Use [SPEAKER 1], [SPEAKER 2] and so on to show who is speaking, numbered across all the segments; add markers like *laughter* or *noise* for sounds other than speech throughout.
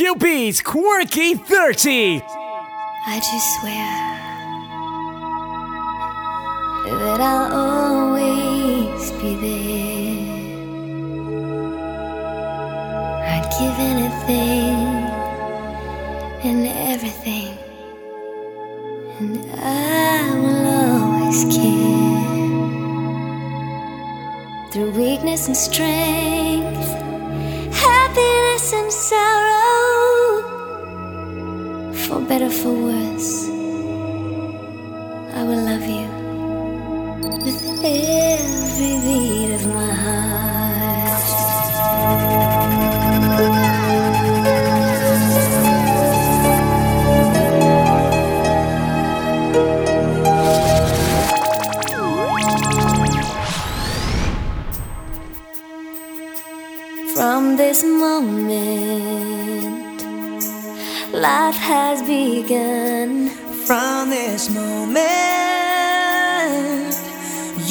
[SPEAKER 1] QB's Quirky 30.
[SPEAKER 2] I just swear that I'll always be there. I'd give anything and everything, and I will always care through weakness and strength, happiness and sorrow for better, for worse. has begun.
[SPEAKER 3] From this moment,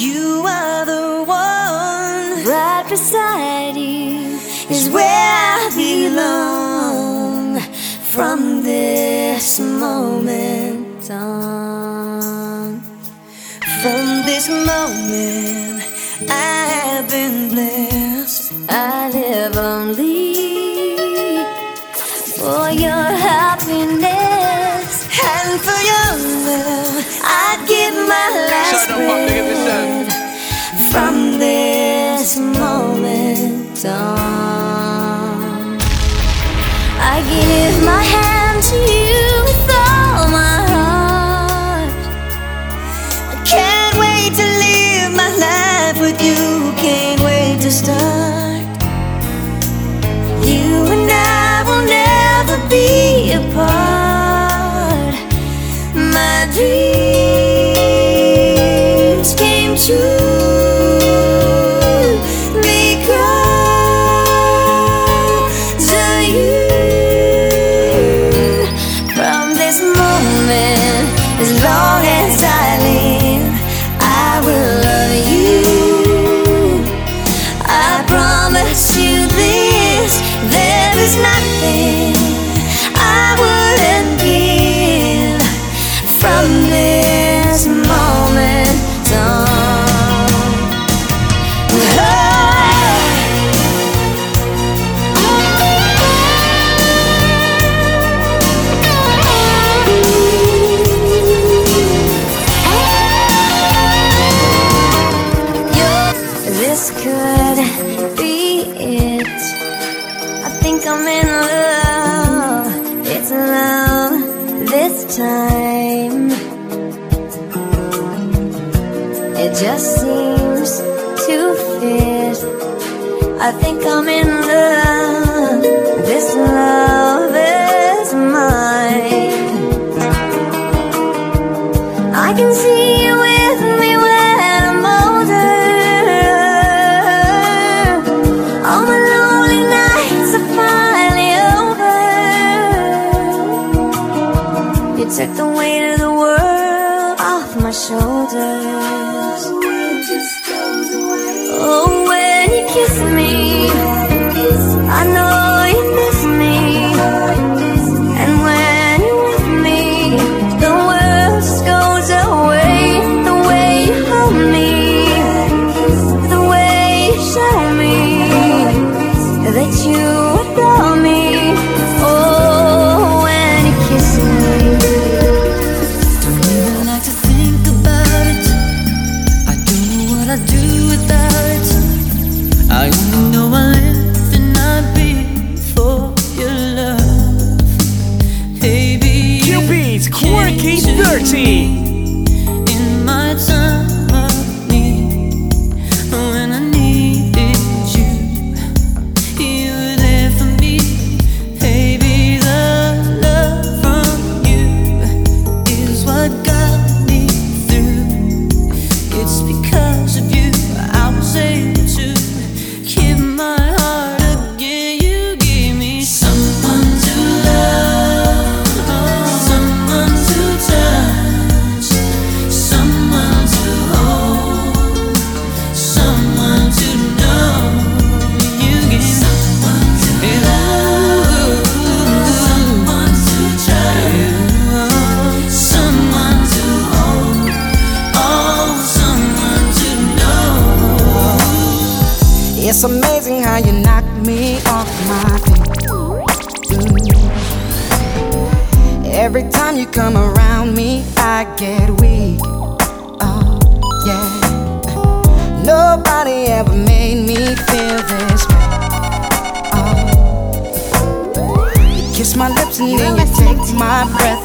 [SPEAKER 3] you are the one.
[SPEAKER 2] Right beside you is, is where I belong. From this moment on.
[SPEAKER 3] From this moment, I have been blessed.
[SPEAKER 2] I from this moment on. you.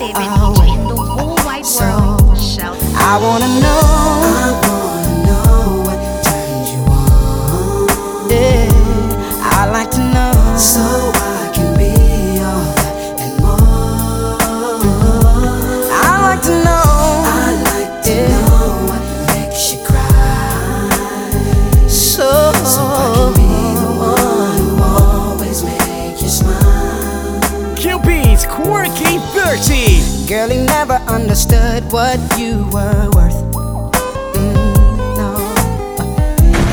[SPEAKER 2] living, enjoying the
[SPEAKER 4] whole wide world. Shout
[SPEAKER 5] I wanna know. understood what you were worth. Mm, no.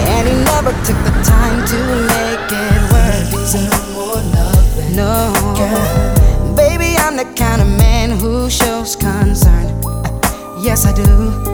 [SPEAKER 5] And he never took the time to make it worth. He's no more loving. No. Baby, I'm the kind of man who shows concern. Yes, I do.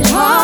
[SPEAKER 6] it hard.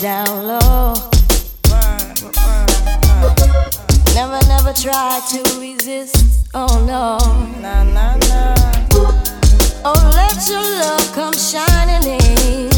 [SPEAKER 6] down
[SPEAKER 5] low. Never,
[SPEAKER 7] never try to resist. Oh no.
[SPEAKER 8] Nah, nah, nah.
[SPEAKER 7] Oh, let your love come shining in.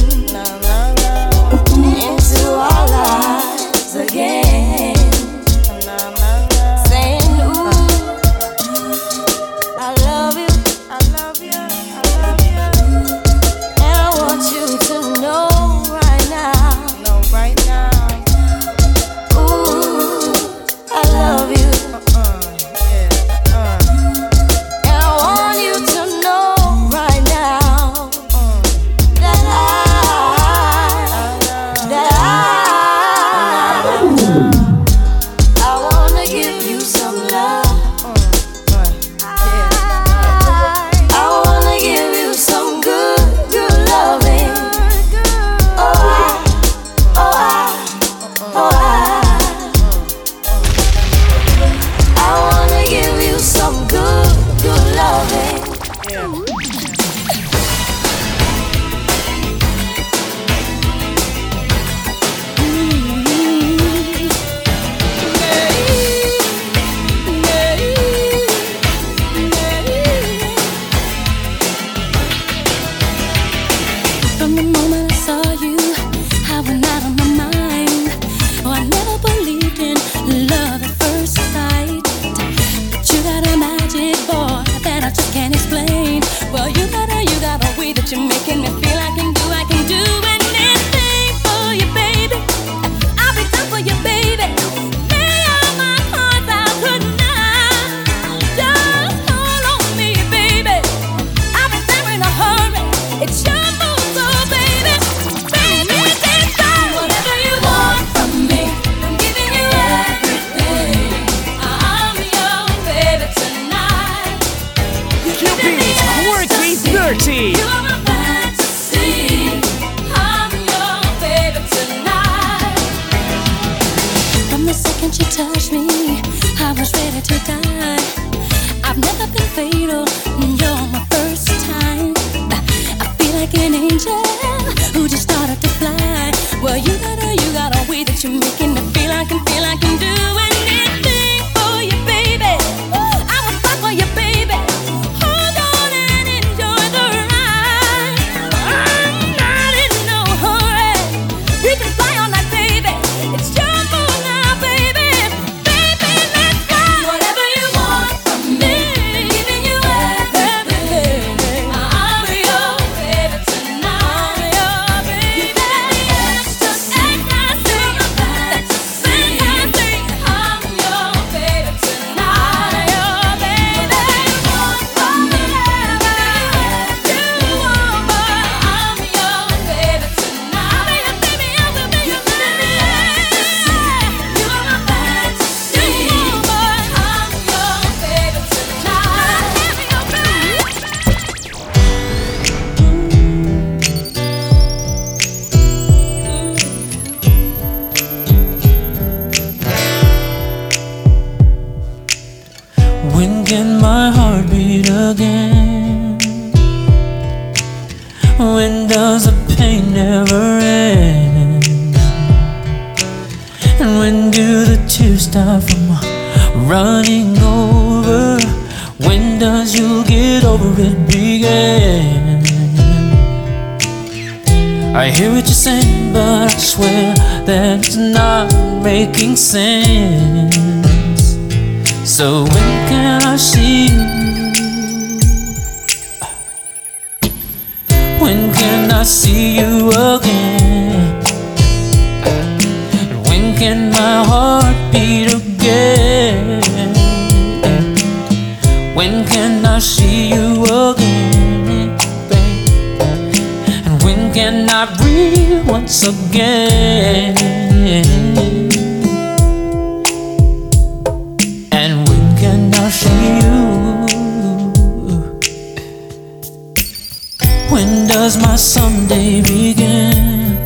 [SPEAKER 9] does my someday begin?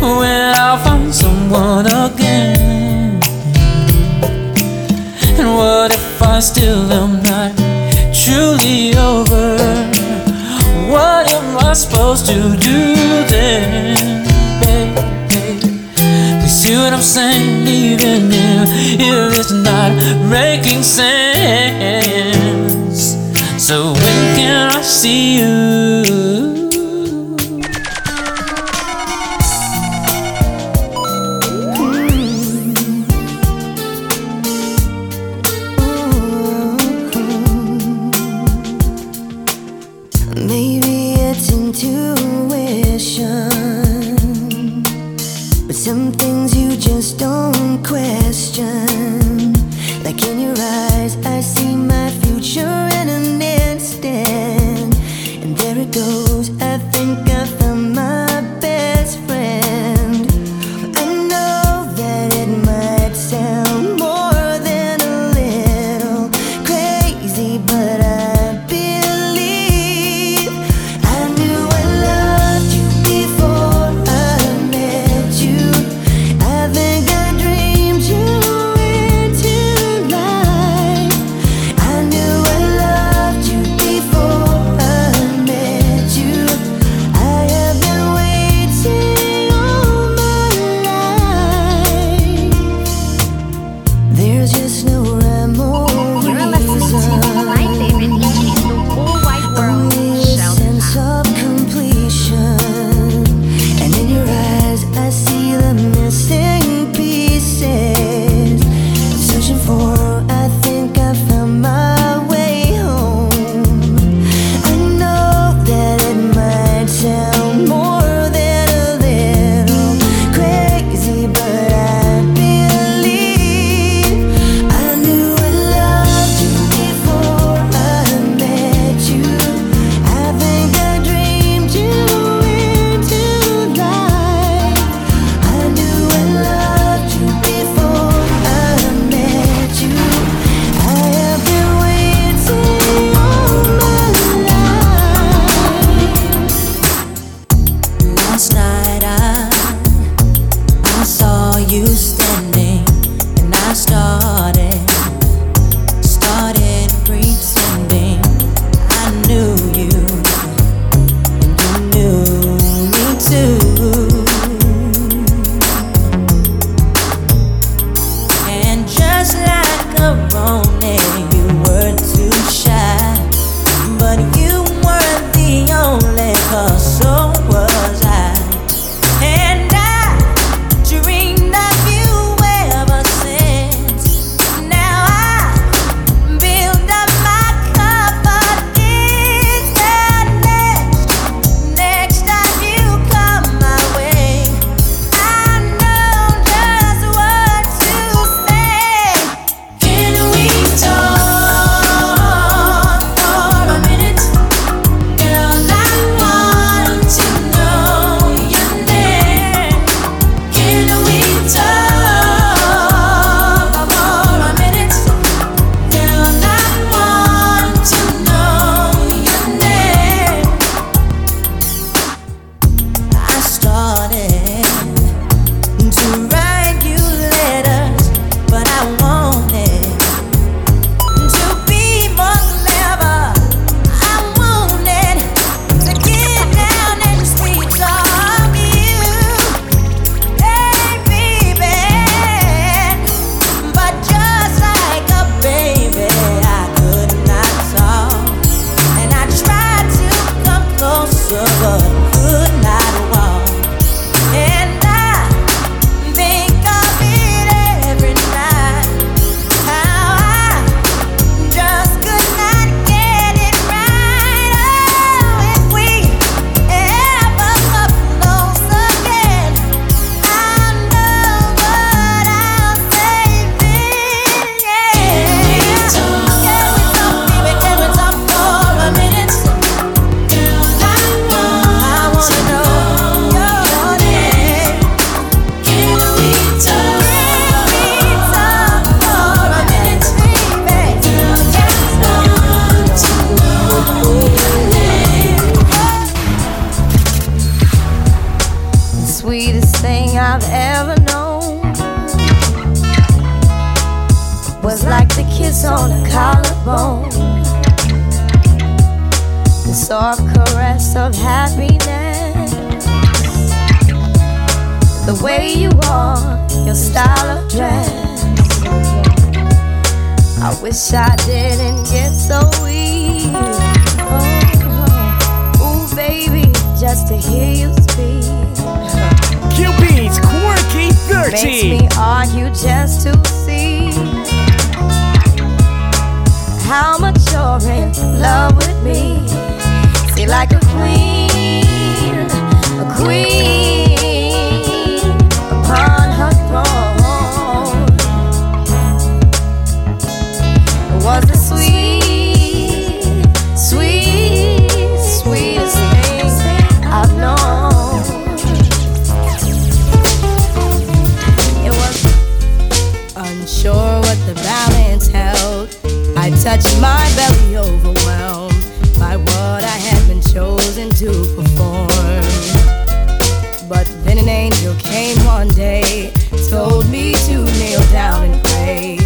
[SPEAKER 9] When I'll find someone again. And what if I still am not truly over? What am I supposed to do then, baby? Please see what I'm saying, even if, if it's not making sense when I see you.
[SPEAKER 7] Way you walk, your style of dress. I wish I didn't get so weak. Oh, oh. ooh, baby, just to hear you speak
[SPEAKER 1] QB's Quirky
[SPEAKER 7] makes me argue just to see how much you're in love with me. See, like a queen, a queen I touched my belly, overwhelmed by what I had been chosen to perform. But then an angel came one day, told me to kneel down and pray.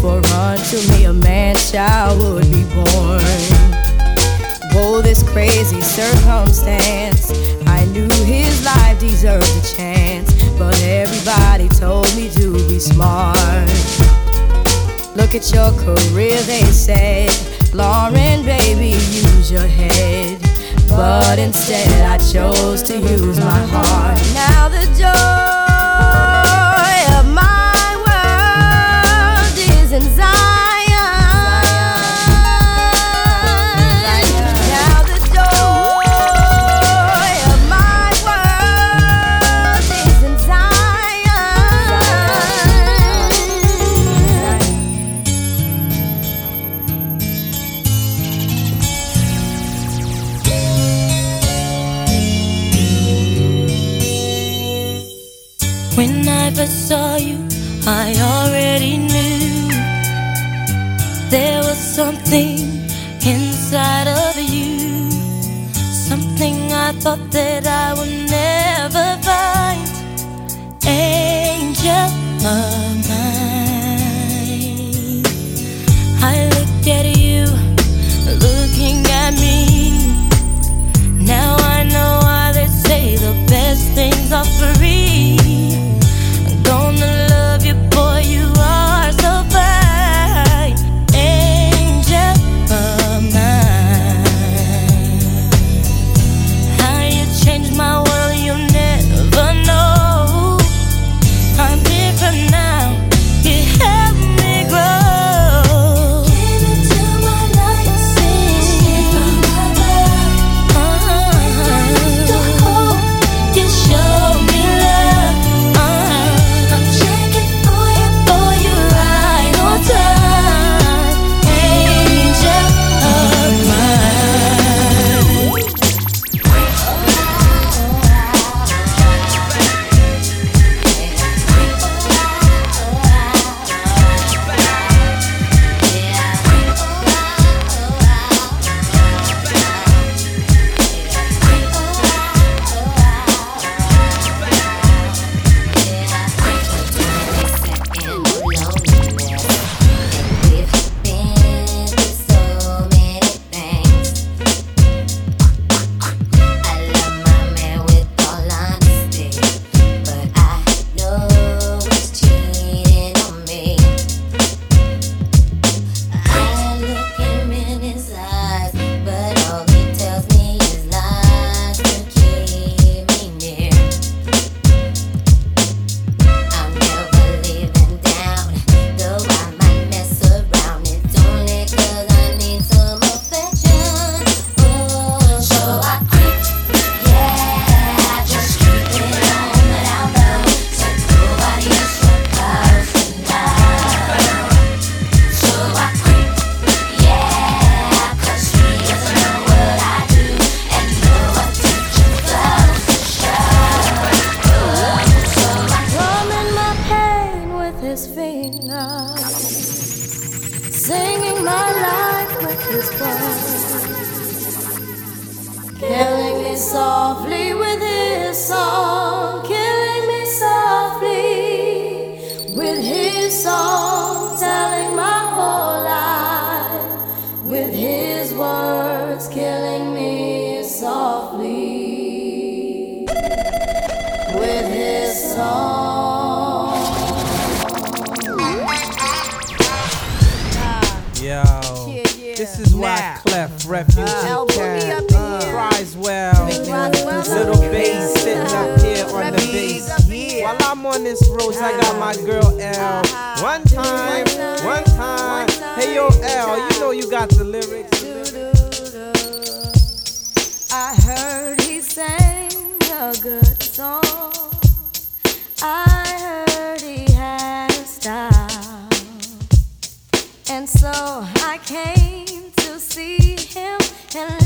[SPEAKER 7] For unto me a man child would be born. Whoa, this crazy circumstance. I knew his life deserved a chance, but everybody told me to be smart. Look at your career, they said. Lauren, baby, use your head. But instead, I chose to use my heart. Now the joy of my world is in
[SPEAKER 3] I
[SPEAKER 7] heard he sang a good song. I heard he had style. And so I came to see him and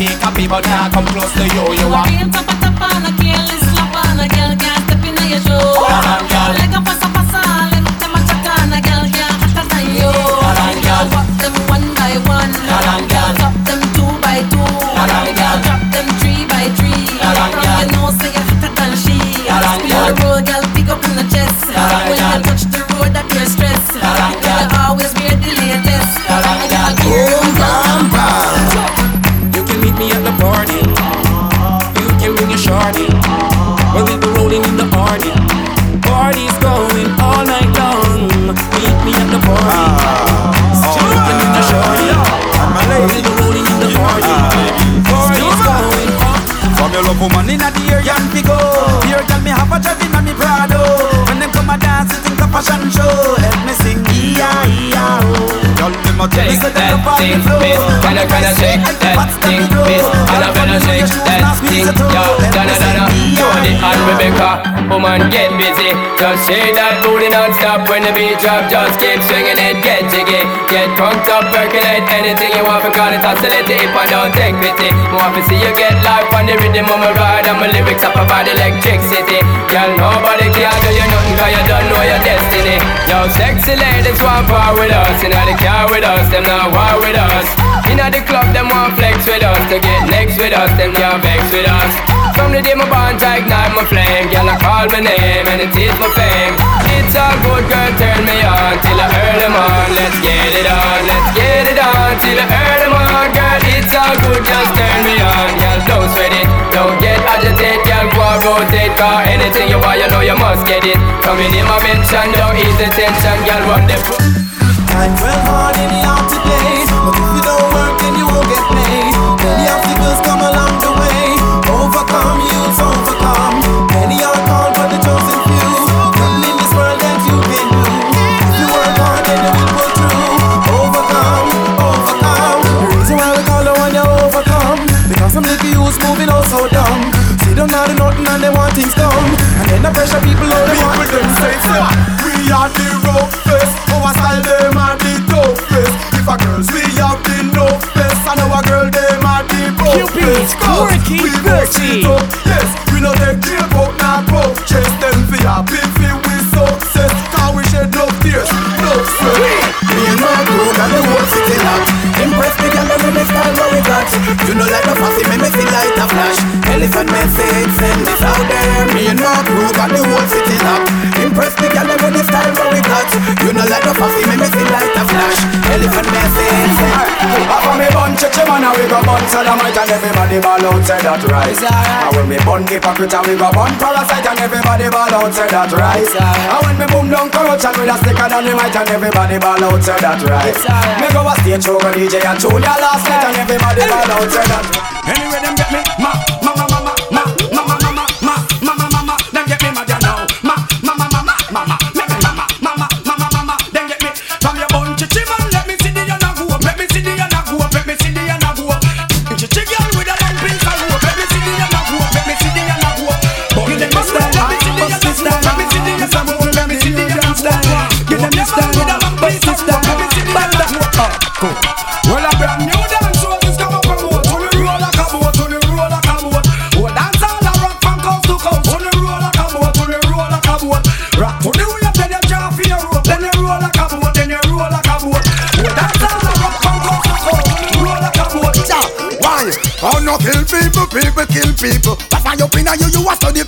[SPEAKER 10] People,
[SPEAKER 11] copy, but now come close to you. You are.
[SPEAKER 12] I'ma take that
[SPEAKER 13] thing, miss. Gonna, gonna shake that thing, miss. Gonna, gonna shake that thing, yo. Donna, Donna, you're the Aunt Rebecca. Woman, get busy. Just shake that booty non-stop When the beat drop, just keep swinging it. Get jiggy, get crunked up Percolate anything you want. Because it's oscillating If I don't take pity. More to see you get life On the rhythm of my ride And my lyrics up about electricity. Girl, nobody can do you nothing Cause you don't know your destiny. Yo, sexy ladies want part with us. You know the car with us us, them not war with us. Inna the club, them want flex with us. To get next with us, them can't vex with us. From the day my bond, I ignite my flame. Girl, I call my name and it is my fame. It's all good, girl, turn me on till I earn them on. Let's get it on, let's get it on till I earn them on, girl. It's all good, just turn me on, girl. Don't sweat it, don't get agitated, girl. Go and rotate, cause anything you want, you know you must get it. From in name, I mention, don't ease the tension, girl. Run the.
[SPEAKER 14] Time well hard in the today. If you don't work, then you won't get paid. Obstacles come
[SPEAKER 15] along the
[SPEAKER 16] way. Overcome, you'll overcome. Many are called, but the chosen few. In this world that you can do. You
[SPEAKER 15] you will through. Overcome, overcome. The reason why we call you overcome. Because some little youths moving all so dumb. Nothing and they want things. And then the pressure people, all we are
[SPEAKER 16] You've been working dirty. Check man, we go bun Sodomite and everybody ball out, say that right. And when me bun hypocrite and we go bun parasite and everybody ball out, say that right. And when me boom down corruption with a sticker down the mic and everybody ball out, say that right. Me go a stage with DJ and Junior last night and everybody ball out, say that right.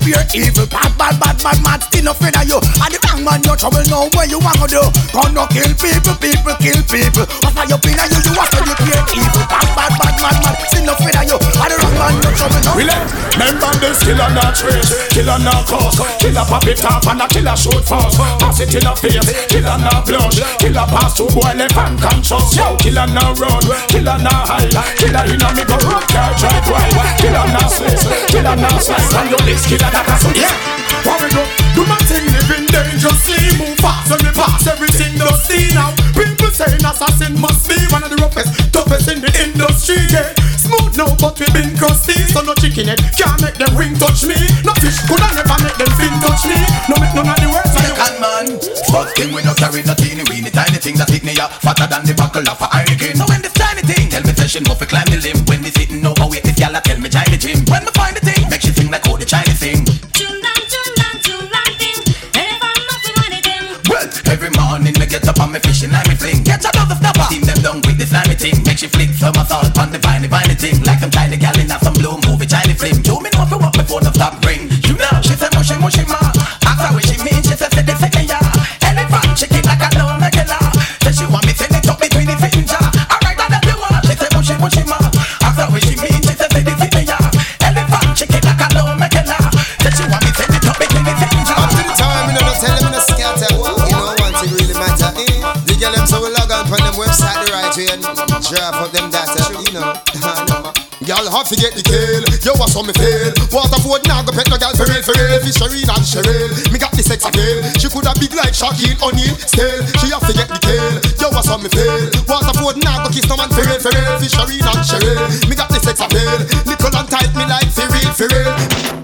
[SPEAKER 16] Pure evil. Bad, bad, bad, bad, mad, still no afraid of you. And the wrong man, you trouble know where you want to do. Gonna no kill people, people kill people. That's why you on you, you a study pure evil. Bad, bad, bad, mad, mad, still no afraid of you. And the wrong man, you trouble know.
[SPEAKER 15] We let member this killer not trace, killer not cause, killer pop it off and a killer shoot fast. Pass it in a face, killer not blush, killer pass to boy left and conscious. Yo, killer not run, killer not hide, killer in a me go road car drive wide, killer not slice, killer not slice, and your list killer that a so yeah.
[SPEAKER 16] What we do? Do my living dangerously. Move fast when we pass everything you see now. People saying assassin must be one of the roughest, toughest in the industry. Yeah, smooth now, but we been crusty. So no chicken head can't make them ring touch me. No fish could I never make them fin touch me. No make none of the words I
[SPEAKER 17] Second man, first thing we no carry no teeny weeny tiny things that hit me up fatter than the buckle of a hurricane. So when this tiny thing tell me session move fi climb the limb when we sitting over wait this gyal a tell me join the. When me find the thing, make she sing like how the Chinese sing. Make she flick some salt on the viney viney thing. Like some tiny gal
[SPEAKER 18] Have to get the kill. Yo, what's on me feel? Waterford now go pet no girl for real, for real. Fishery and Cheryl. Me got the sex appeal. She could have big like Shaquille O'Neal. Still, she have to get the kill. Yo, what's on me feel? Waterford now go kiss no man for real, for real. Fishery and Cheryl. Me got the sex appeal. Nickel and tight me like for real, for real.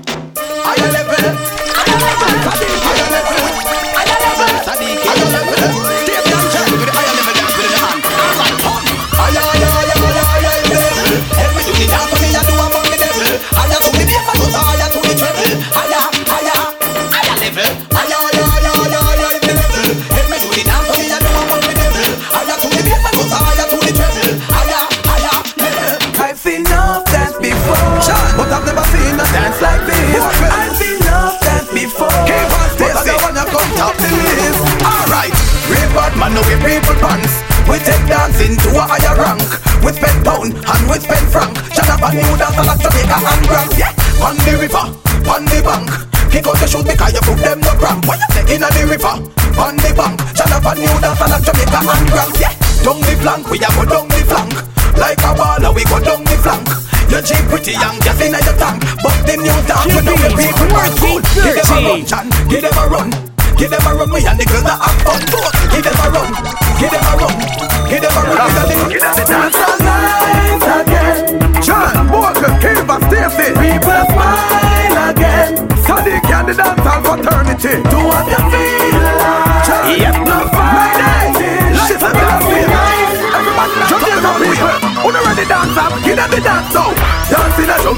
[SPEAKER 15] We spend pound and we spend franc. Shut up and new like Jamaica and Grand. Yeah, on the river, on the bank. Kick out the shoes because you put them no cramp. Why you say in the river, on the bank? Shut up and new like Jamaica and Grand. Yeah, down the flank, we a go down the flank. Like a baller, we go down the flank. You cheap pretty young, just in your tank. But the new dance, you know the people are cool. Give them a run. Give them a run. Give them a run, me and the girls that have fun.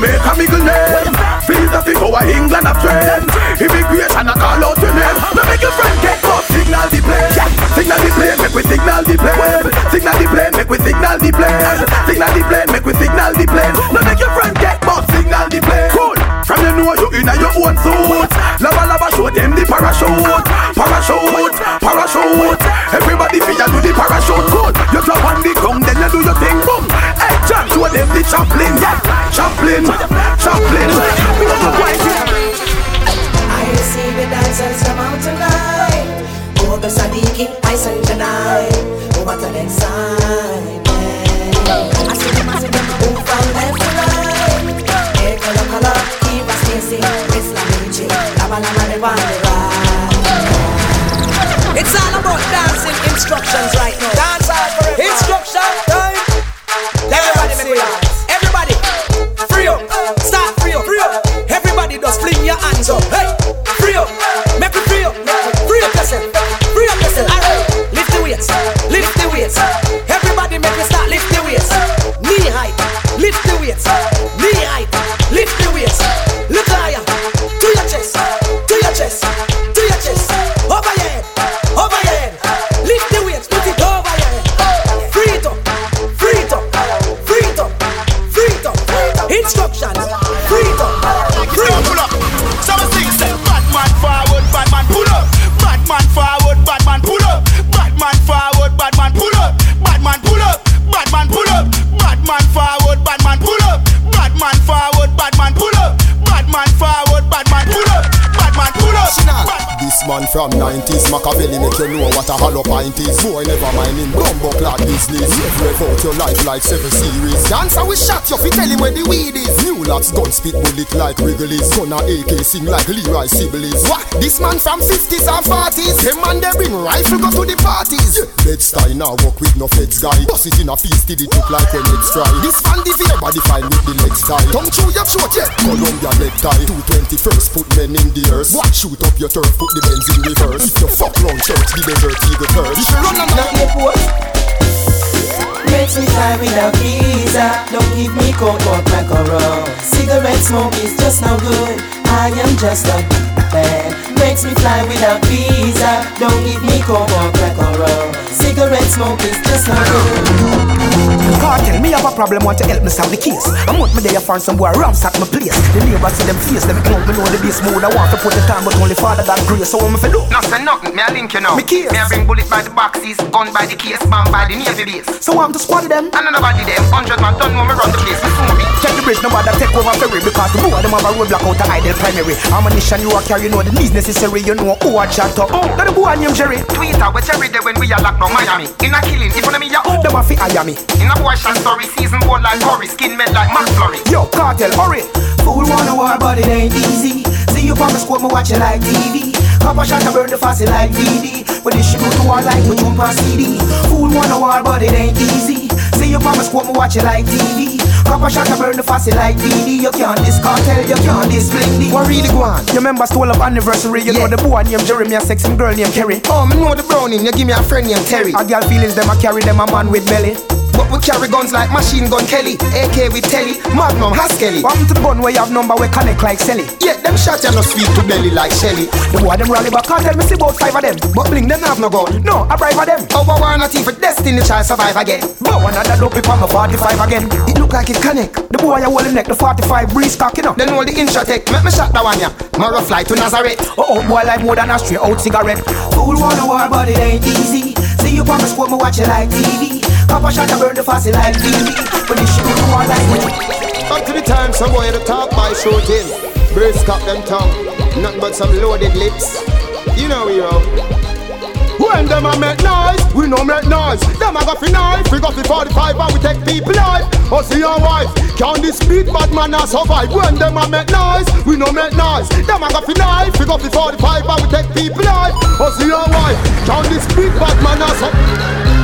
[SPEAKER 17] At Jamaica, middle name. Feel the thing over England a trend. Immigration a call out your name. Now make your friend get up. Signal the plane. Signal the plane, make we signal the plane. Signal the plane, make we signal the plane. Signal the plane, make we signal the plane. Now make your friend get up. Signal the plane. Cool. From you know you in a your own suit. Lava lava show them the parachute. Parachute, parachute. Everybody feel you do the parachute. Good. You drop on the ground, then you do your thing. Boom. Hey, John, show them the Chaplin. Yeah, Chaplin, Chaplin.
[SPEAKER 19] I see the dancers come out tonight. Oh, the Sadiki, I send tonight. Oh, what an excitement. I see them, I see them move from left to right. Hey, color, color, keep us facing. It's la Michi, lava, lava, the one, the right. It's all about dancing instructions right now.
[SPEAKER 18] You know what a hollow pint is. Boy never mind him. Clad business. Rev out your life like seven series Dancer we shot you. Fi tell him where the weed is. New locks gun spit bullet like Wrigley's Gun a AK sing like Leroy Sibbles What? This man from 50s and 40s Them man they bring rifle go to the parties. Bed style now walk with no feds guy. Bust it in a piece till it look like when it's dry This fan the your body fine with the leg style Tongue through your throat yeah. Columbia necktie 220 first put men in the earth. What? Shoot up your turf put the Benz in reverse. If you fuck round church the desert eagle first If you run on
[SPEAKER 19] Not the post. Makes me fly without visa. Don't give me coke or crack or rum. Cigarette smoke is just no good. I am just a man. Makes me fly without visa. Don't give me coke or crack or rum. Cigarette smoke is just no good.
[SPEAKER 20] Cartel, me have a problem, want to help me solve the case. I want me there find some boy ransack my place. The neighbors see them face, them know me know the base mode. I want to put the time, but only Father got grace. So what me fi do?
[SPEAKER 21] No say nothing, me a link you know.
[SPEAKER 20] Me case.
[SPEAKER 21] Me a bring bullet by the boxes, gun by the case, bomb by the navy base.
[SPEAKER 20] So I'm to squad them.
[SPEAKER 21] And nobody them, hundred man don't know me run the place. Me soon be.
[SPEAKER 20] Check the bridge, nobody take over ferry because the boy them have a roadblock out the idle primary. Ammunition you a carry, you know the needs necessary. You know who a chat up. Oh, now the boy named Jerry.
[SPEAKER 21] Twitter, we Jerry there when we are locked down Miami. In a killing, if you me ya oh.
[SPEAKER 20] Them a fi hire me.
[SPEAKER 21] In a boy shot story, season board like Curry, skin made like McFlurry.
[SPEAKER 20] Yo, cartel, hurry.
[SPEAKER 19] Fool wanna war, but it ain't easy. See you on the squad, me watch it like TV. Copper shot, I burn the faucet like DD. But distribute to war like we jump on CD. Fool wanna war, but it ain't easy. See you on the squad, me watch it like TV. Copper shot, I burn the faucet like DD. You can't this cartel, you can't this blindy.
[SPEAKER 20] What really go on? You remember stole up anniversary? You know the boy named Jeremy, a sexy girl named Kerry.
[SPEAKER 21] Oh, me know the browning, you give me a friend named Terry.
[SPEAKER 20] A girl feelings them, I carry them a man with belly.
[SPEAKER 21] But we carry guns like machine gun Kelly, AK with Telly, Magnum Haskell.
[SPEAKER 20] One to the gun where you have number where connect like Sally.
[SPEAKER 21] Yeah, them shots you no sweet to belly like Shelly.
[SPEAKER 20] The boy them rally back can't tell me see about five of them.
[SPEAKER 21] But bling them have no gun.
[SPEAKER 20] No, I bribe of them.
[SPEAKER 21] Oh, but one not even destiny child survive again.
[SPEAKER 20] But one another dope on the 45 again.
[SPEAKER 21] It look like it connect.
[SPEAKER 20] The boy you hold him neck, the 45 breeze cocking up.
[SPEAKER 21] Then all the inshot take, make me shot that one ya. Mara fly to Nazareth.
[SPEAKER 20] Oh, oh, boy like more than a straight out cigarette.
[SPEAKER 19] Fool wanna war, but it ain't easy. See you on the squad, me watch it like TV. Copper shot, I burn the faucet like DD. But this shit go war like me.
[SPEAKER 18] Up to the time some boy the top by shooting. Brace cap them tongue. Nothing but some loaded lips. You know we roll.
[SPEAKER 17] When them a make noise, we no make noise. Them a go fi knife, we go fi 45 and we take people life. See your wife, can this beat bad man a survive? When them a make noise, we no make noise. Them a go fi knife, we go fi 45 and we take people life. See your wife, can this beat bad man a survive?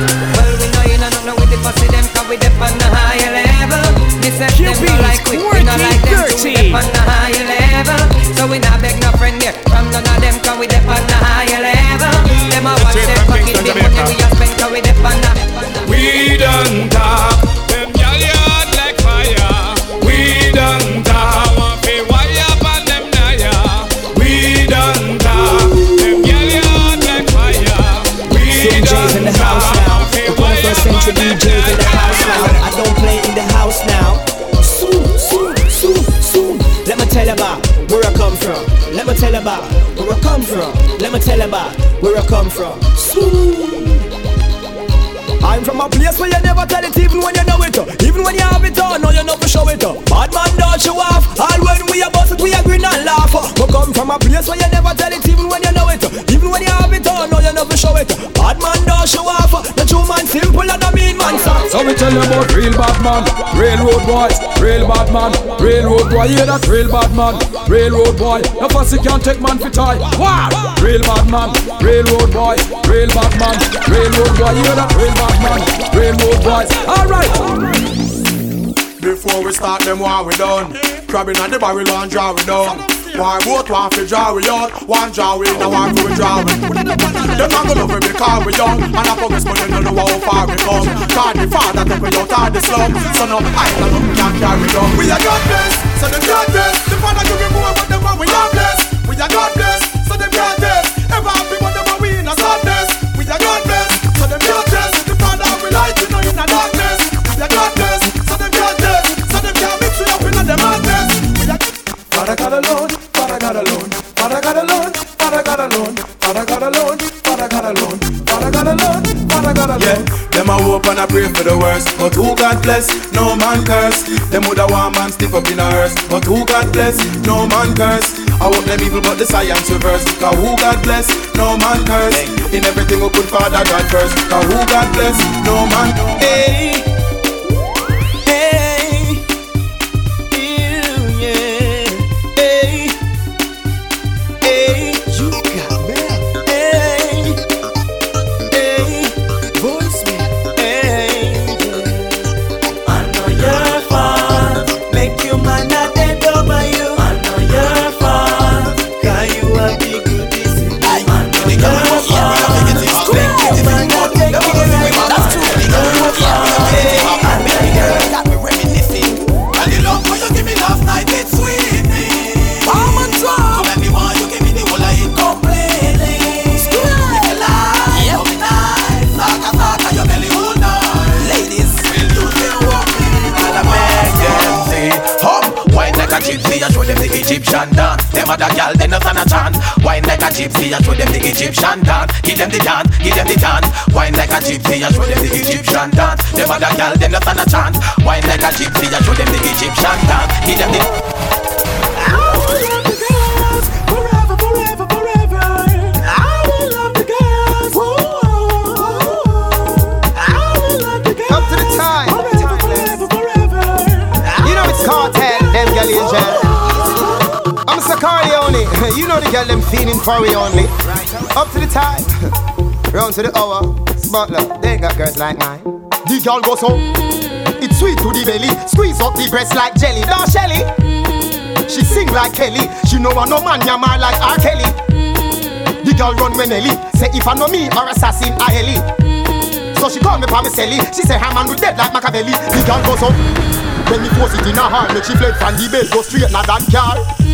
[SPEAKER 6] Nothing with the pussy them Cause we dip on the higher level. Deception no like we, we not like them So we dip on the higher level. So we not beg no friend there none of them can we dep on the higher level. Them a watch them pocket the money we a spend can we dep on the.
[SPEAKER 22] We done talk,
[SPEAKER 23] 21st century DJs in the house now. I don't play in the house now. Soon, soon, soon, soon. Let me tell about where I come from. Let me tell about where I come from. Let me tell about where I come from. Soon. I'm from a place where you never tell it even when you know it uh. Even when you have it on, no you know for show it uh. Bad man don't show off All when we a bust it, we a grin and laugh. We come from a place where you never tell it even when you know it uh. Even when you have it on, no you know for show it. Bad man don't show off. The true man simple and the mean man soft
[SPEAKER 24] So we tell you about real bad man, railroad boy, real bad man, railroad boy, yeah that real bad man, railroad boy. No fussy can't take man for tie. Wow, real bad man, railroad boy, real bad man, railroad boy, yeah that real bad man, railroad boys. All right.
[SPEAKER 17] Before we start them war we done Crabbing on the barrel and draw we down War boat want fi draw we out. One draw we a war for we draw we. Them not gonna love we because we young And I focus but don't know how far we come. Cause the father take we out of the slum. So no island them can't carry down We are God bless, so them God The father give me more but them want we are blessed. We are God bless, so them God bless. Ever happy but them want we in a sadness. We are God bless, so them God bless. The father we light you know in a darkness. We are God bless, so them God bless. So them can't mix we up in a madness We are
[SPEAKER 16] God alone,
[SPEAKER 17] and a pray for the worst. But who God bless, no man curse. Them woulda want man stiff up in a hearse. But who God bless, no man curse. I hope them evil, but the science reverse. Cause who God bless, no man curse. In everything we put Father God first. Cause who God bless, no man. Hey,
[SPEAKER 21] gypsy, I show them the Egyptian dance. Give them the dance, give them the dance. Wine like a gypsy, I show them the Egyptian dance. Them other gal, they not stand a chance. Wine like a gypsy, I show them the Egyptian dance. Give them the.
[SPEAKER 18] You know the girl them feeling for we only. Up to the time. *laughs* Round to the hour. Butler, they got girls like mine. The girl goes so. It's sweet to the belly. Squeeze up the breast like jelly. Don't Shelly. She sing like Kelly. She know I no man yammer like R. Kelly. The girl run when Ellie. Say if I know me or assassin, I Ellie. So she call me for me. She say her man will dead like Machiavelli. The girl goes up. When me force it in her heart, make she fled from the bed, go straight na that car.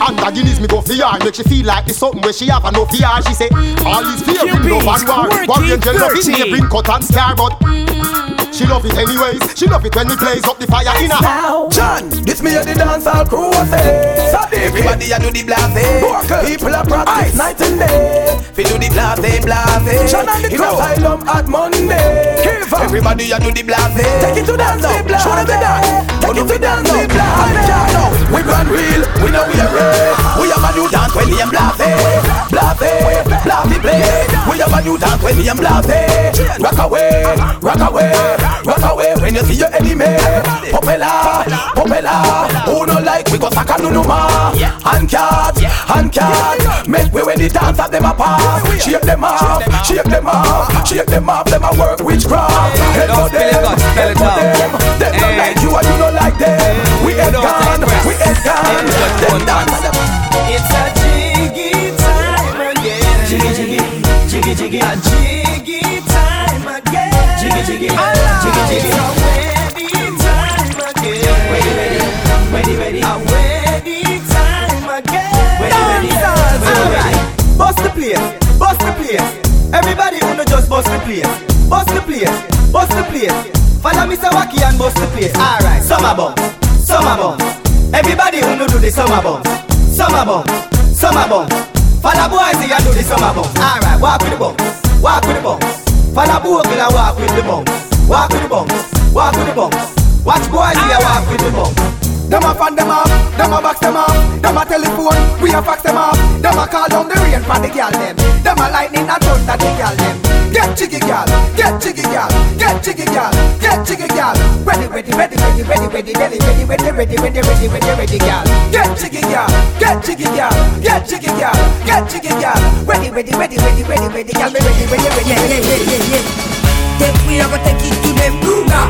[SPEAKER 18] Under knees, me go yard, make she feel like it's something where she have a no fear. She say, all is fear, love and war. War angel love it, me bring cut and scar, but she love it anyways. She love it when we blaze up the fire in her house.
[SPEAKER 17] John, this me and the dancehall crew a say. So everybody a do the blase. People a practice night and day. Fi do the blase, blase. John and the crew. In asylum at Monday. Kiva. Everybody a do the blase. Take it to dance now. Show them the dance. Take it to dance now. Blase. We run real. We know we are real. We have a new dance when we am blase. Blase, blase play. We have a new dance when we am blase. Rock away, rock away, rock away when you see your enemy. Popela, popela. Who no like we go saka no no ma. Hand cat, hand cat. Make way when the dance of them a pass. Shake them off, shake them off, shake them off. Them a work witchcraft. Head for them, head for them. Them don't like you and you don't like them. We ain't gone, we ain't gone. Them dance.
[SPEAKER 23] It's a jiggy time.
[SPEAKER 25] Jiggy jiggy, a jiggy time again. Jiggy jiggy, jiggy jiggy. So ready time again. Ready ready, ready ready. A ready time again. Ready ready, ready ready.
[SPEAKER 26] Bust the place, bust the place. Everybody wanna just bust the place. Bust the place, bust the place. Follow Mr. Wacky and bust the place. Alright, summer bounce, summer bounce. Everybody wanna do the summer bounce. Summer bounce, summer bounce. Follow boys and do the summer bounce. Alright, walk with the bombs, walk with the bombs. Follow bogle and walk with the bombs. Walk with the bombs, walk with the bombs. Watch boys here walk with the bombs.
[SPEAKER 19] Them a fan them off, them a box them off, them a telephone, we a fax them off, them a call down the rain for the girl them, them a lightning a thunder the girl them. Get jiggy girl, get jiggy girl, get jiggy girl, get jiggy girl. Ready, ready, ready, ready, ready, ready, ready, ready, ready, ready, ready, ready, ready, ready, girl. Get jiggy girl, get jiggy girl, get jiggy girl, get jiggy girl. Ready, ready, ready, ready, ready, ready, girl, ready, ready, ready,
[SPEAKER 27] yeah, yeah, yeah. Take we a go take it to them.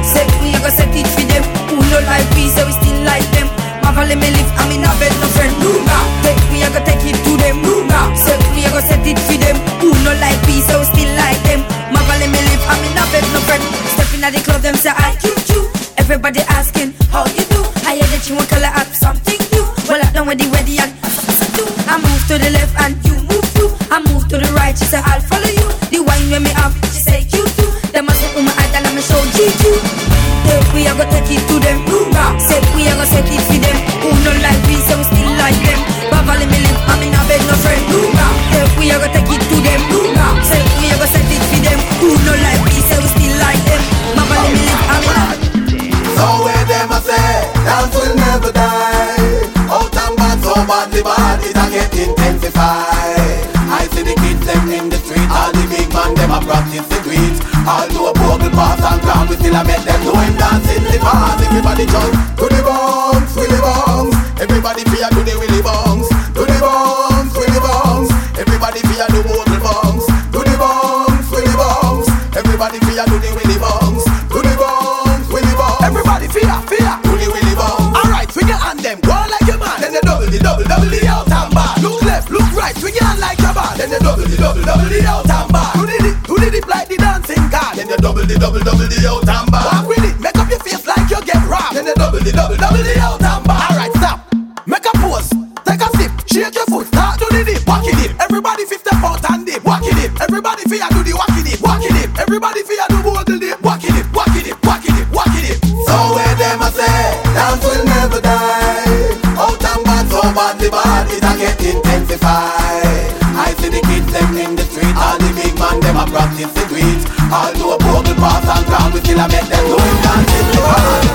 [SPEAKER 27] Set we a go set it for them. Who no like we, so we still like them. Marvel me live, I'm in a bed, no friend. Take we a go take it to them. Set we a go set it for them. Who no like we, so we still like them. Marvel me live, I'm in a bed, no friend. Stepping at the club, them say I cute you. Everybody asking how you do. I hear that you want color up something new. Well, I done with the ready and. I move to the left and you move too. I move to the right, she say I'll follow you. The wine when me up, show GQ. Say we a go take it to them. Say we a go set it for them. Who no like we, so we still like them. Bavali me live, I'm in a bed, no friend. Say we a go take it to them. Say we a go set it for them. Who no like we, so we still like them. Bavali me live, I'm in a
[SPEAKER 17] So where them a say, dance will never die. Oh, Out and bad, so badly bad, it a get intensified. The kids them in the street, all the big man them a practice the do a bogle pass and crown, we still a make them do him dance in the bars. Everybody jump to the bombs, willy bounce. Everybody fear to the willy bounce, to the bombs, willy bounce. Everybody fear to bogle bombs, to the bombs, willy bounce. Everybody fear to the willy bounce, to the bombs, willy bounce.
[SPEAKER 19] Everybody fear, fear.
[SPEAKER 17] To the willy bounce.
[SPEAKER 19] Alright, swing your hand them, go on like a man.
[SPEAKER 17] Then the double, the double, double the out and back.
[SPEAKER 19] Look left, look right, swing your hand like a man.
[SPEAKER 17] Then the double, the double, double the out and back.
[SPEAKER 19] Do the dip, do the dip like the dancing god.
[SPEAKER 17] Then the double, the double, double the out and back.
[SPEAKER 19] Walk with it, make up your face like you get robbed.
[SPEAKER 17] Then the double, the double, double the out and back.
[SPEAKER 19] Alright, stop. Make a pose, take a sip, shake your foot, start to the dip, walk it dip. Everybody fifty out and dip, walk it dip. Everybody fear do the walk it dip, walk it dip. Everybody fear do bogle dip, walk it dip, walk it dip, walk it dip, walk it dip.
[SPEAKER 17] So where them a say, dance will never die. Out and bad, so bad, it a get intensified. practice to do it. Although poor pass and come, we still I make them do
[SPEAKER 19] it. Dance the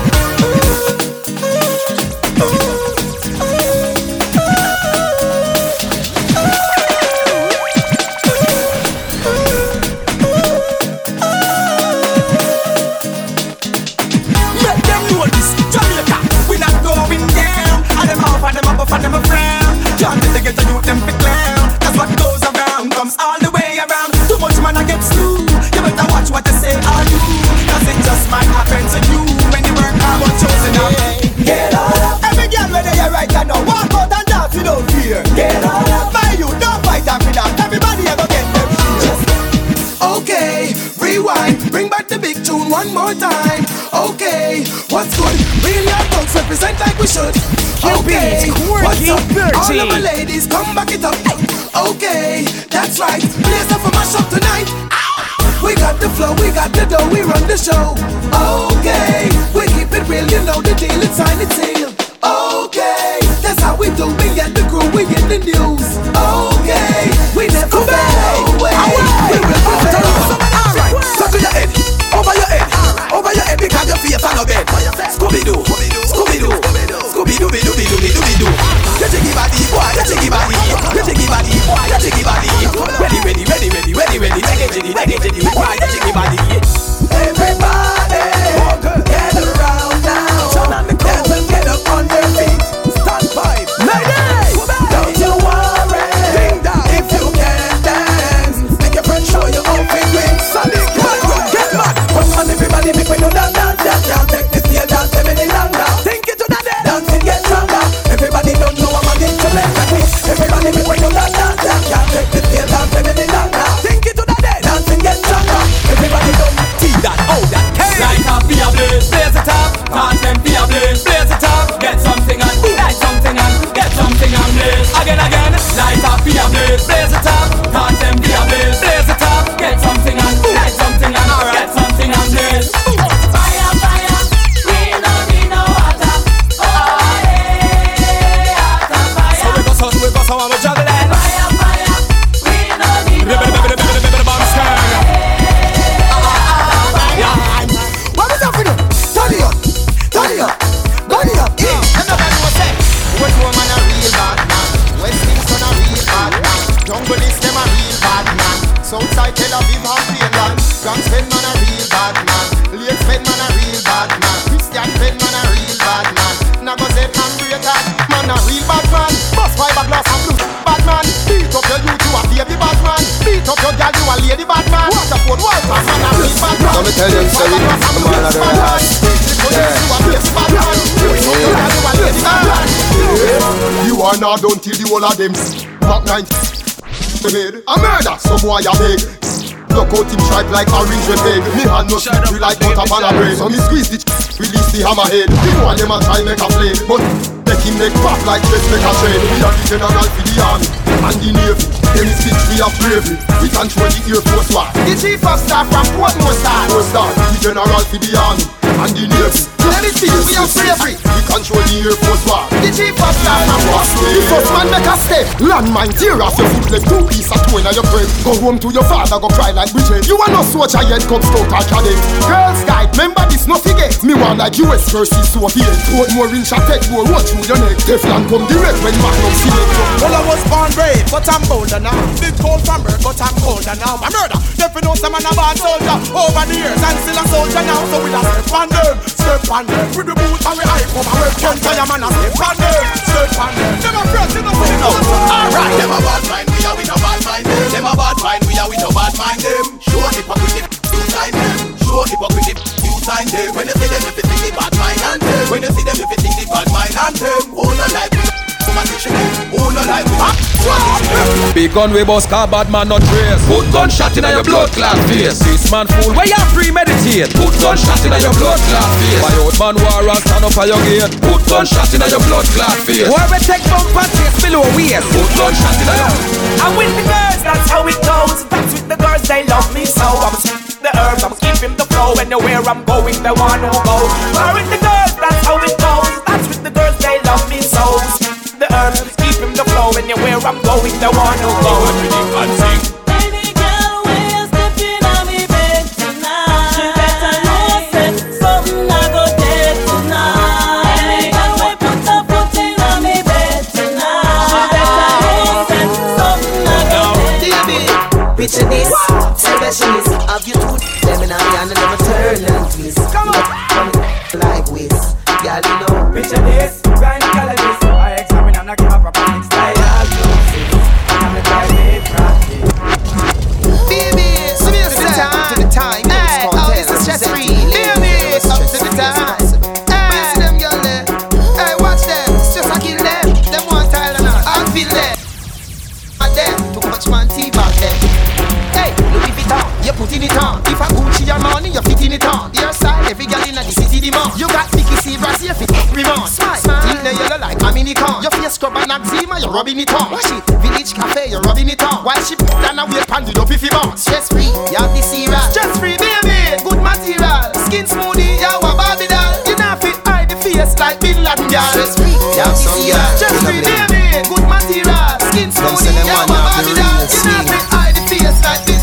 [SPEAKER 19] represent like we should. Okay, what's up? All of my ladies, come back it up. Okay, that's right. Blaze up for mash up tonight. We got the flow, we got the dough, we run the show. Okay, we keep it real, you know the deal, it's signed, it's sealed. Okay, that's how we do. We get the crew, we get the news. Okay, we never fail away. We
[SPEAKER 18] till the whole of them Back nine made A murder, some boy a beg. Look out him stripe like orange red egg Me hand no slippery like butter pan a bread. So me squeeze the release the hammerhead. You know them a try make a play But make him make back like dress make a trade. We are the general for the army And the navy. Them is fit we have bravery. We control the air force war. The chief of staff from Portmore Star Portmore Star The general for the army And the navy Them is fit we have bravery We control the air force war The chief of staff from Portmore The first man make a step. Landmine tear off your foot leg Two piece of two in your crib Go home to your father go cry like Bridget You are no soldier yet come stout or cadet. Girls guide remember this no forget. Me want like US versus Soviet. Put more in shot head more roll through your neck. Teflon come direct when Magnum select
[SPEAKER 16] Well, I was born brave, but I'm bolder now. Big cold from birth, but I'm colder now. I'm murder, you know some man a bad soldier. Over the years, I'm still a soldier now. So we a step on them, step on them. With the boots and we hype up, and we can't tell your man a step on them, step on them. Them a press, you know, you know. Alright,
[SPEAKER 17] Them a bad mind, we are with no bad mind them. Them a bad mind, we are with no bad mind them. Show hypocrite, you sign them. Show hypocrite, you sign them. When you see them, if you think the bad mind and them. When you see them, if you think the bad mind and them. Who no like we, woman dictionary. Who no like we,
[SPEAKER 25] Big gun we bust car bad man not trace Put gunshot in your blood clot face This man fool where you premeditate Put gunshot in your blood clot face My old man war and stand up for your gate Put gunshot in your blood clot face
[SPEAKER 16] Where we take bumper chase below waist.
[SPEAKER 25] Put gunshot in your
[SPEAKER 16] I'm with the girls, that's how it goes. That's with the girls, they love me so. I'm the herbs, I'm keeping the flow. Anywhere I'm going, they want to go. I'm with the girls, that's how it goes. That's with the girls, they love me so. The herbs, keeping the flow. Anywhere I'm going, they want to go. And sing.
[SPEAKER 9] Picture this, specialist of you
[SPEAKER 21] put in it on. If I Gucci your money, you fit in it on. Your style, every girl in the city demand. You got Vicky Sebras, you fit Remand. Smile, smile. the yellow like a mini con. Your face scrub and eczema, you're rubbing it on. Wash it, Village Cafe, you're rubbing it on. While she put down a weight pan, the dopey fi bounce. Stress free, you have the Sebras. Stress free, baby. Good material, skin smoothie, you a Barbie doll. You not fit hide the face like Bin Laden, girl. Stress free, you have the Sebras. Stress free, baby. Good material, skin smoothie, you a Barbie doll. You not fit hide the face like.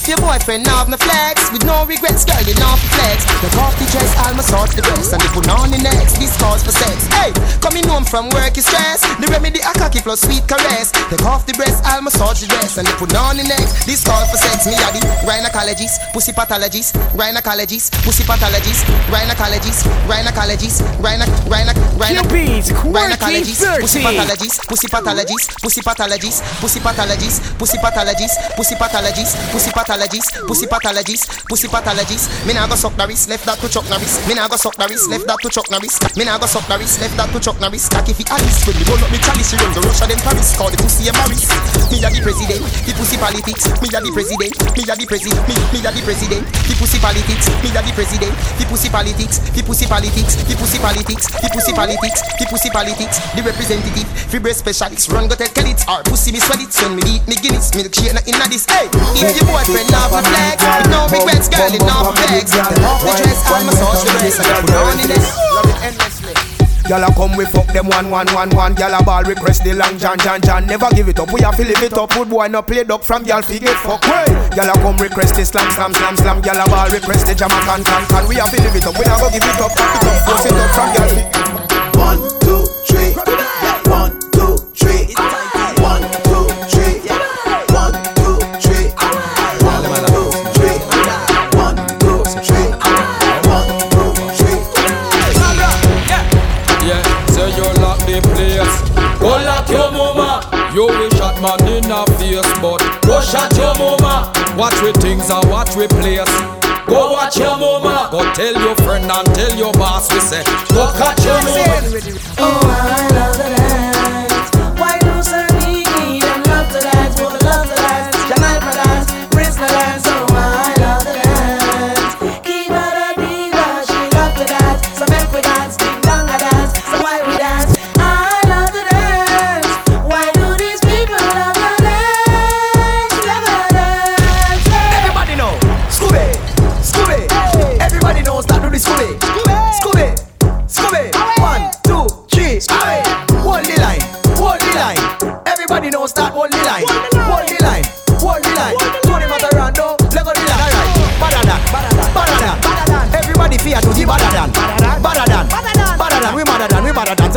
[SPEAKER 21] If your boyfriend have no flex With no regrets, girl, you not flex. Take off the dress, almost off the dress And they put on the next, this calls for sex. Hey, coming home from work is stress. The remedy a cocky plus sweet caress. Take off the breast, I'll massage the dress And they put on the next, this calls for sex. Me are the gynecologist, pussy pathologist Gynecologist, pussy pathologist Gynecologist, gynecologist Gyne, gyne, gyne
[SPEAKER 28] Cupid's quirky
[SPEAKER 21] Gynecologist, pussy
[SPEAKER 28] 30.
[SPEAKER 21] pathologist Pussy pathologist, pussy pathologist Pussy pathologist, pussy pathologist Pussy pathologist, pussy pathologist Pussy pathologist, pussy pathologist. Me nah go suck the wrist, left that to Chuck Norris Me nah go suck the wrist, left that to Chuck Norris Me nah go suck the wrist, left that to Chuck Norris if he Alice when me roll up me chalice She run the Russia then Paris. Call the pussy a Maris Me a the president, the pussy politics. Me a the president, me a the president Me, me a the president, the pussy politics Me a the president, the pussy politics The pussy politics, the pussy politics The pussy politics, the pussy politics. The representative, breast specialist. Run go tell Kelly it's our pussy me swell it. When me eat me Guinness, milkshake inna this. Hey, if your boyfriend not for flex With no regrets, girl, it not for flex The dress, all massage the dress And I put on in this Love it endlessly
[SPEAKER 19] Gyal a come we fuck them one one one one. Gyal a ball we press the long John John John. Never give it up, we have to live it up. Good boy no play duck from gyal fi get fuck. Hey, gyal a come request the slam slam slam slam. Gyal a ball request the Jamaican can can. We have to live it up, we not go give it up. Pack it up, force it up from gyal fi.
[SPEAKER 17] One, two, three. One,
[SPEAKER 25] Watch with things and watch with place. Go watch your mama. Go tell your friend and tell your boss we say. Go catch your mama.
[SPEAKER 29] Oh, I love it.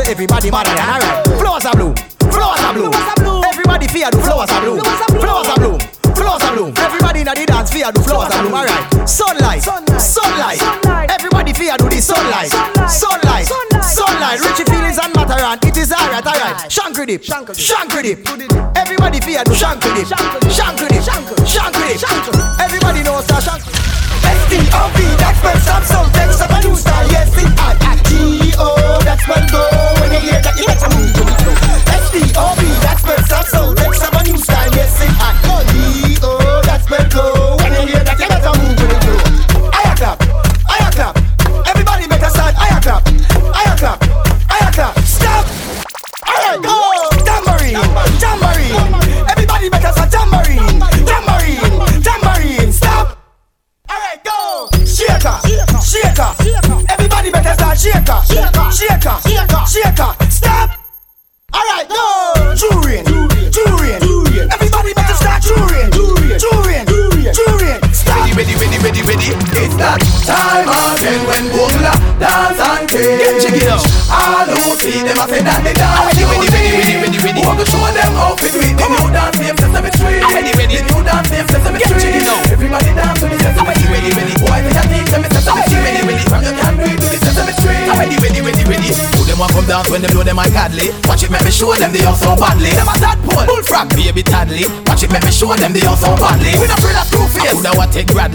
[SPEAKER 29] say
[SPEAKER 19] everybody mad and alright. Flowers are blue, flowers are blue. Everybody fear the flowers are blue, flowers are blue. Flowers are blue. Everybody in the dance fear do flowers are blue. Alright. Sunlight, sunlight. Everybody fear do this sunlight, sunlight, sunlight. Richie feelings and matter and It is alright, alright. Shankle dip, shankle dip. Everybody fear do shankle dip, shankle dip, shankle dip. Everybody knows that shankle. S T O V. That's where Samsung takes up a new star. Yes, it.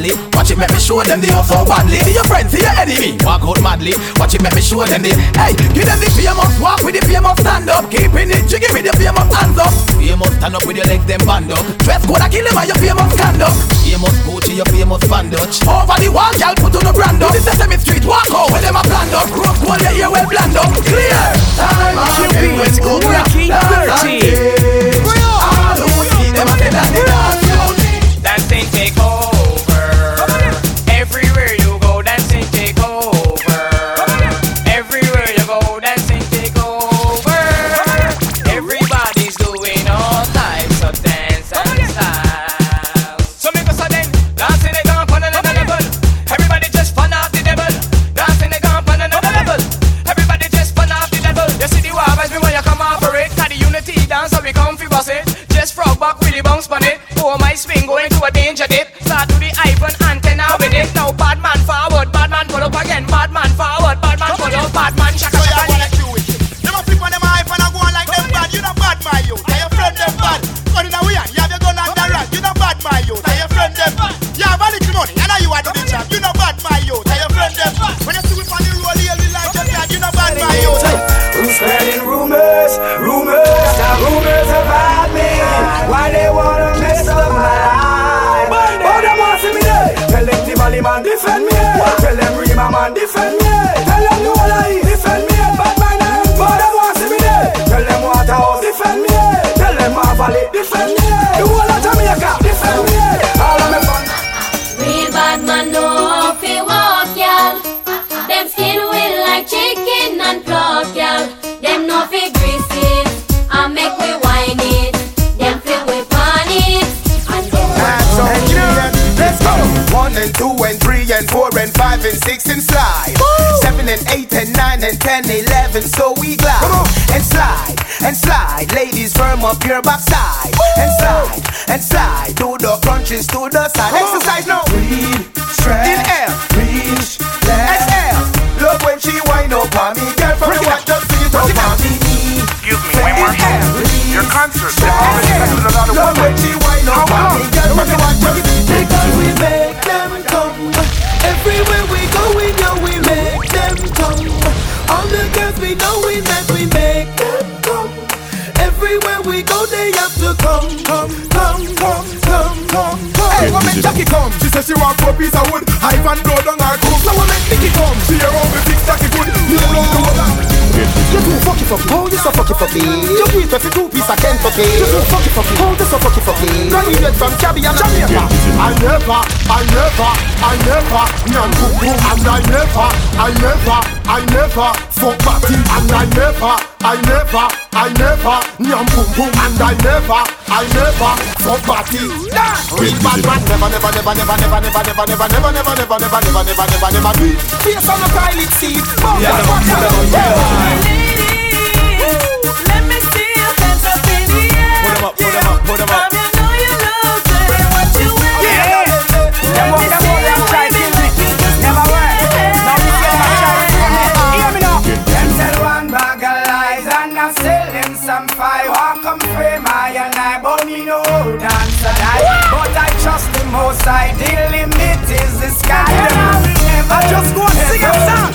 [SPEAKER 17] badly. Watch it, make me show them the hustle badly. See your friends, see your enemy. Walk out madly. Watch it, make me show them the. Hey, give them the famous walk with the famous stand up. Keeping it jiggy with the famous hands up. Famous stand up with your legs them band up. Dress code, I kill them and your famous conduct. Famous to your famous up. Over the wall, y'all put on the brand up. This is Sesame Street, walk out with them a brand up. Rock gold, they well planned up. Clear. Time,
[SPEAKER 12] time, be time, time, time, friend.
[SPEAKER 30] 10, 11, so we glide and slide and slide. Ladies, firm up your backside.
[SPEAKER 16] Of
[SPEAKER 21] Kentucky You too fucky fucky, oh you so fucky fucky Graduate from Caribbean and Jamaica
[SPEAKER 16] I never, I never, I never, nyan boom boom, and I never, I never, I never, fuck batty, and I never, I never, I never, nyan boom boom, and I never, I never, fuck batty. Real bad man, never, never, never, never, never, never, never, never, never, never, never, never, never, never, never, never do it.
[SPEAKER 21] Face on the toilet seat
[SPEAKER 16] Yeah, never, never, never.
[SPEAKER 14] Let
[SPEAKER 16] Put 'em up, put 'em up, put 'em up.
[SPEAKER 14] From know you look good what you wear.
[SPEAKER 16] Them
[SPEAKER 14] walk, them walk, them try kill me.
[SPEAKER 16] Never work.
[SPEAKER 14] Now
[SPEAKER 16] you see them a try me. Hear me now.
[SPEAKER 15] Them tell one bag of lies and I sell them some fire. Walk come frame I and I, but me no dance and I. But I trust the most I the limit is the sky. I
[SPEAKER 16] I just go and sing a song.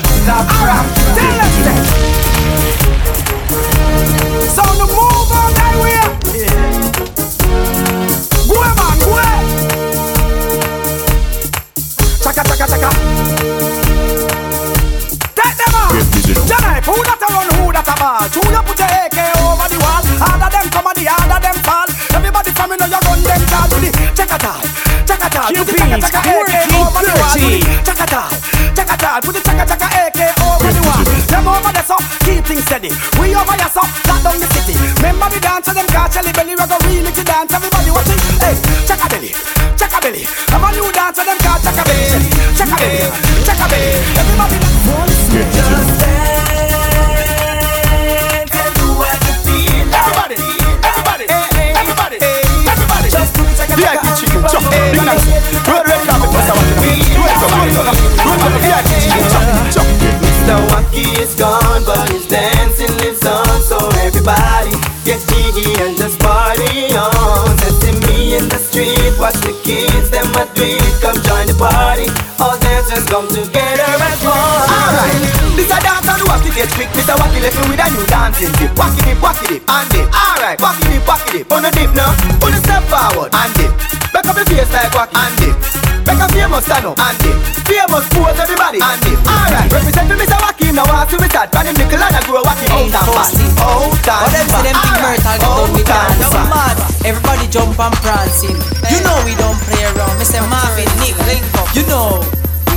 [SPEAKER 16] Chaka tal, chaka tal. Put the chaka chaka AK over the wall. Them over there so keep things steady. We over so lock down the city. Remember the dance them catch Shelly belly. We go remix the dance. Everybody watching. Hey, chaka belly, chaka belly. A new dance of them catch chaka belly, chaka belly, chaka belly. Everybody
[SPEAKER 14] dance
[SPEAKER 16] VIP chicken chop. Nice. Red carpet, Mr. Wacky. Roll some VIP chicken chop.
[SPEAKER 31] Mr. Wacky is gone, but his dancing watch the kids, them a do it. Come join the party. All dancers come together as one.
[SPEAKER 21] Alright, this a dance and the wacky get quick Mr. Wacky left me with a new dancing dip Wacky dip, wacky dip, and dip Alright, wacky dip, wacky dip On a dip now, on a step forward And dip, back up your face like wacky And dip, back up famous stand up And dip, famous pose everybody And dip, alright Represent me Mr. Wacky Now I see me start Pan him nickel and I grow wacky Out and fat, out and
[SPEAKER 12] But them see them think Myrtle get done with
[SPEAKER 21] Out and
[SPEAKER 12] dance
[SPEAKER 21] fat.
[SPEAKER 12] mad. Everybody jump and prancing. You know we don't play around. Mr. Marvin, Nick, link up. You know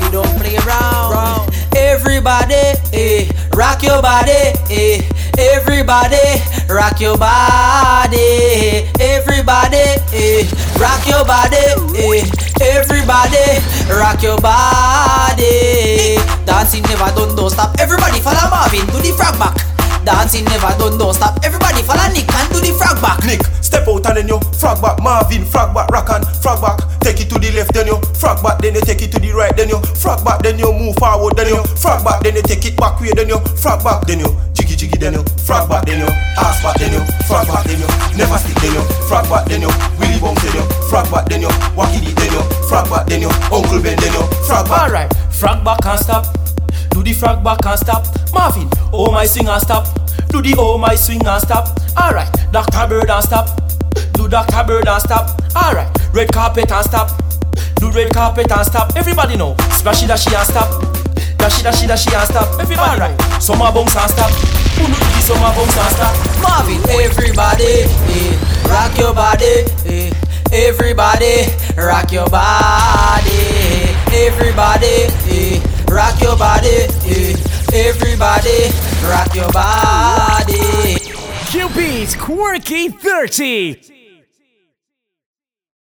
[SPEAKER 12] we don't play around. Everybody, eh, rock your body, eh. Everybody, rock your body. Everybody, eh, rock your body, eh. Everybody, rock your body. Dancing never done, don't stop. Everybody follow Marvin, do the frog back. Dancing never done, don't stop. Everybody follow Nick and do the frog back.
[SPEAKER 16] Nick, step out and then you frog back. Marvin, frog back, rock and frog back. Take it to the left, then you frog back, then you take it to the right, then you frog back, then you move forward, then you frog back, then you take it back way, then you frog back, then you jiggy jiggy, then you frog back, then you ass back, then you frog back, then you never stick, then you frog back, then you willy bounce, then you frog back, then you wacky it, then you frog back, then you uncle Ben, then you frog back.
[SPEAKER 23] Alright, frog back and stop. Do the frog back and stop. Marvin, oh my swing and stop. Do the oh my swing and stop. Alright, Dr. Bird and stop. Do Dr. Bird and stop. Alright, red carpet and stop. Do red carpet and stop. Everybody know. Splashy dashy and stop. Dashy dashy dashy and stop. Everybody Alright, summer bounce and stop. Who do the summer bounce and stop?
[SPEAKER 12] Marvin, everybody, eh, rock your body, eh. Everybody, rock your body. Everybody, eh, rock your body, eh. Everybody, rock your body.
[SPEAKER 28] QB's Quirky 30.